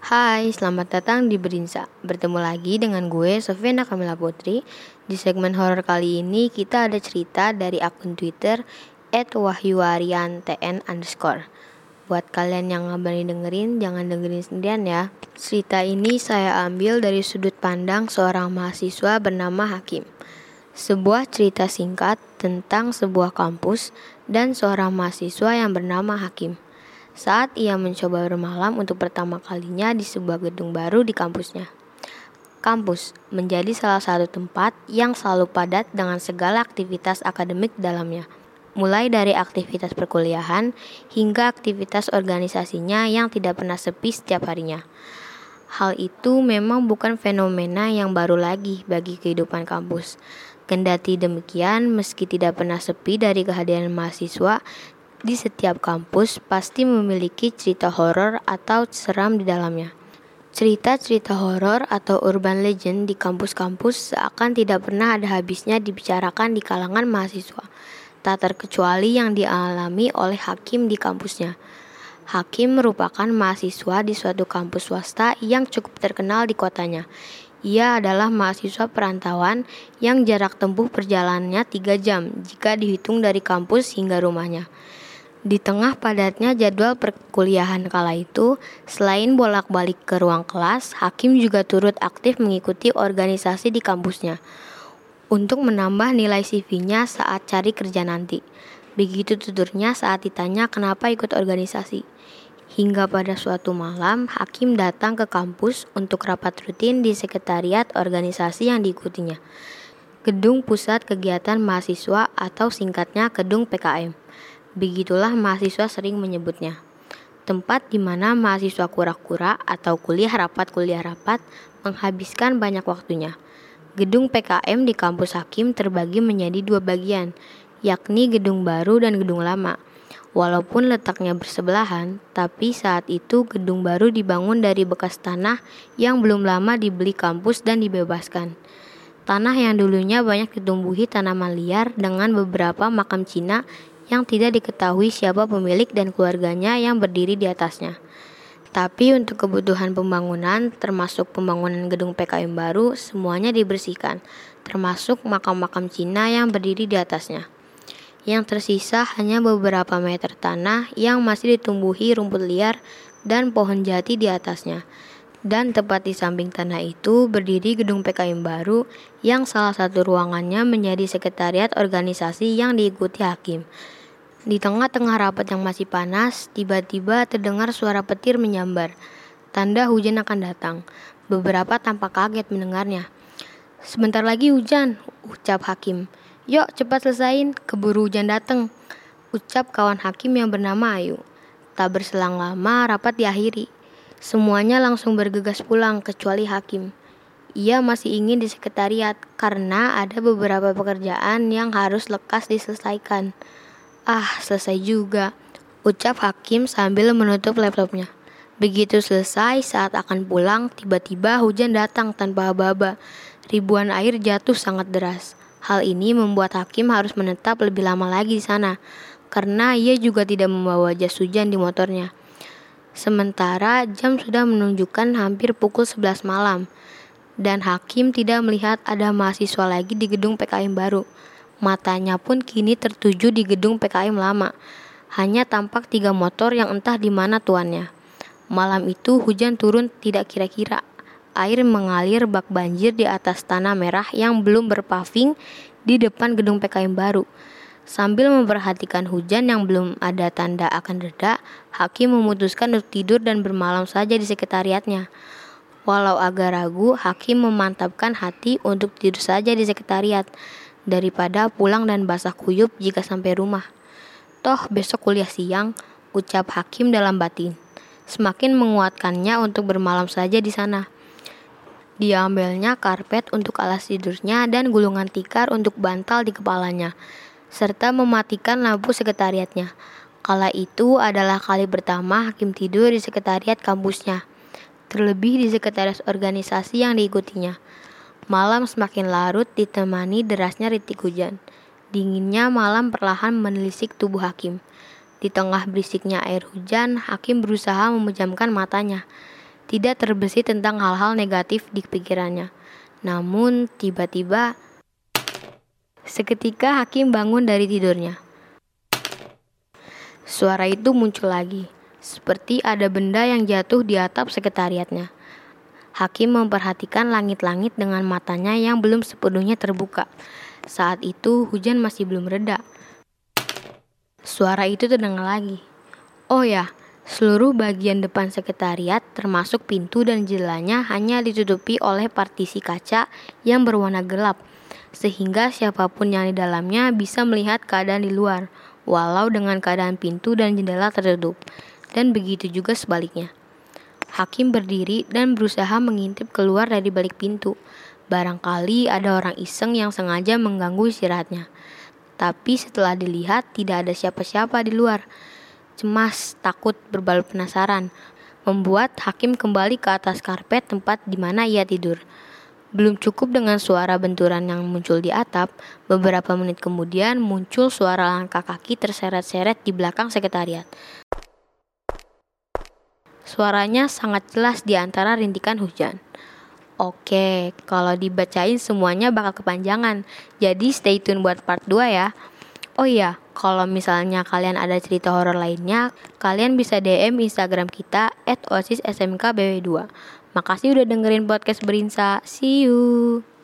Hai, selamat datang di Berinsa. Bertemu lagi dengan gue, Sofiana Kamila Putri. Di segmen horor kali ini kita ada cerita dari akun Twitter @wahyuariantn underscore. Buat kalian yang nggak berani dengerin, jangan dengerin sendirian ya. Cerita ini saya ambil dari sudut pandang seorang mahasiswa bernama Hakim. Sebuah cerita singkat tentang sebuah kampus dan seorang mahasiswa yang bernama Hakim saat ia mencoba bermalam untuk pertama kalinya di sebuah gedung baru di kampusnya. Kampus menjadi salah satu tempat yang selalu padat dengan segala aktivitas akademik dalamnya, mulai dari aktivitas perkuliahan hingga aktivitas organisasinya yang tidak pernah sepi setiap harinya. Hal itu memang bukan fenomena yang baru lagi bagi kehidupan kampus. Kendati demikian, meski tidak pernah sepi dari kehadiran mahasiswa, di setiap kampus pasti memiliki cerita horor atau seram di dalamnya. Cerita-cerita horor atau urban legend di kampus-kampus seakan tidak pernah ada habisnya dibicarakan di kalangan mahasiswa, tak terkecuali yang dialami oleh Hakim di kampusnya. Hakim merupakan mahasiswa di suatu kampus swasta yang cukup terkenal di kotanya. Ia adalah mahasiswa perantauan yang jarak tempuh perjalanannya 3 jam jika dihitung dari kampus hingga rumahnya. Di tengah padatnya jadwal perkuliahan kala itu, selain bolak-balik ke ruang kelas, Hakim juga turut aktif mengikuti organisasi di kampusnya untuk menambah nilai CV-nya saat cari kerja nanti. Begitu tuturnya saat ditanya kenapa ikut organisasi. Hingga pada suatu malam, Hakim datang ke kampus untuk rapat rutin di sekretariat organisasi yang diikutinya. Gedung Pusat Kegiatan Mahasiswa atau singkatnya Gedung PKM. Begitulah mahasiswa sering menyebutnya. Tempat di mana mahasiswa kura-kura atau kuliah rapat-kuliah rapat menghabiskan banyak waktunya. Gedung PKM di kampus Hakim terbagi menjadi dua bagian, yakni gedung baru dan gedung lama. Walaupun letaknya bersebelahan, tapi saat itu gedung baru dibangun dari bekas tanah yang belum lama dibeli kampus dan dibebaskan. Tanah yang dulunya banyak ditumbuhi tanaman liar dengan beberapa makam Cina yang tidak diketahui siapa pemilik dan keluarganya yang berdiri di atasnya. Tapi untuk kebutuhan pembangunan, termasuk pembangunan gedung PKM baru, semuanya dibersihkan, termasuk makam-makam Cina yang berdiri di atasnya. Yang tersisa hanya beberapa meter tanah yang masih ditumbuhi rumput liar dan pohon jati di atasnya. Dan tepat di samping tanah itu berdiri gedung PKM baru yang salah satu ruangannya menjadi sekretariat organisasi yang diikuti hakim. Di tengah-tengah rapat yang masih panas, tiba-tiba terdengar suara petir menyambar. Tanda hujan akan datang. Beberapa tampak kaget mendengarnya. Sebentar lagi hujan, ucap Hakim. Yuk cepat selesain, keburu hujan datang. Ucap kawan Hakim yang bernama Ayu. Tak berselang lama rapat diakhiri. Semuanya langsung bergegas pulang kecuali Hakim. Ia masih ingin di sekretariat karena ada beberapa pekerjaan yang harus lekas diselesaikan. Ah, selesai juga, ucap Hakim sambil menutup laptopnya. Begitu selesai, saat akan pulang, tiba-tiba hujan datang tanpa aba-aba. Ribuan air jatuh sangat deras. Hal ini membuat Hakim harus menetap lebih lama lagi di sana, karena ia juga tidak membawa jas hujan di motornya. Sementara jam sudah menunjukkan hampir pukul 11 malam, dan Hakim tidak melihat ada mahasiswa lagi di gedung PKM baru. Matanya pun kini tertuju di gedung PKM lama. Hanya tampak tiga motor yang entah di mana tuannya. Malam itu hujan turun tidak kira-kira. Air mengalir bak banjir di atas tanah merah yang belum berpaving di depan gedung PKM baru. Sambil memperhatikan hujan yang belum ada tanda akan reda, Hakim memutuskan untuk tidur dan bermalam saja di sekretariatnya. Walau agak ragu, Hakim memantapkan hati untuk tidur saja di sekretariat daripada pulang dan basah kuyup jika sampai rumah. Toh besok kuliah siang, ucap Hakim dalam batin. Semakin menguatkannya untuk bermalam saja di sana. Diambilnya karpet untuk alas tidurnya dan gulungan tikar untuk bantal di kepalanya, serta mematikan lampu sekretariatnya. Kala itu adalah kali pertama Hakim tidur di sekretariat kampusnya, terlebih di sekretaris organisasi yang diikutinya. Malam semakin larut ditemani derasnya rintik hujan. Dinginnya malam perlahan menelisik tubuh Hakim. Di tengah berisiknya air hujan, Hakim berusaha memejamkan matanya. tidak terbesit tentang hal-hal negatif di pikirannya. Namun tiba-tiba seketika Hakim bangun dari tidurnya. Suara itu muncul lagi, seperti ada benda yang jatuh di atap sekretariatnya. Hakim memperhatikan langit-langit dengan matanya yang belum sepenuhnya terbuka. Saat itu hujan masih belum reda. Suara itu terdengar lagi. Oh ya, seluruh bagian depan sekretariat termasuk pintu dan jendelanya hanya ditutupi oleh partisi kaca yang berwarna gelap sehingga siapa pun yang di dalamnya bisa melihat keadaan di luar walau dengan keadaan pintu dan jendela tertutup dan begitu juga sebaliknya. Hakim berdiri dan berusaha mengintip keluar dari balik pintu. Barangkali ada orang iseng yang sengaja mengganggu istirahatnya. Tapi setelah dilihat tidak ada siapa-siapa di luar. Cemas, takut, berbalut penasaran membuat Hakim kembali ke atas karpet tempat di mana ia tidur. Belum cukup dengan suara benturan yang muncul di atap, beberapa menit kemudian muncul suara langkah kaki terseret-seret di belakang sekretariat. Suaranya sangat jelas di antara rintikan hujan. Oke, kalau dibacain semuanya bakal kepanjangan. Jadi stay tune buat part 2 ya. Oh iya, kalau misalnya kalian ada cerita horor lainnya, kalian bisa DM Instagram kita @osissmkbw2. Makasih udah dengerin podcast Berinsa. See you.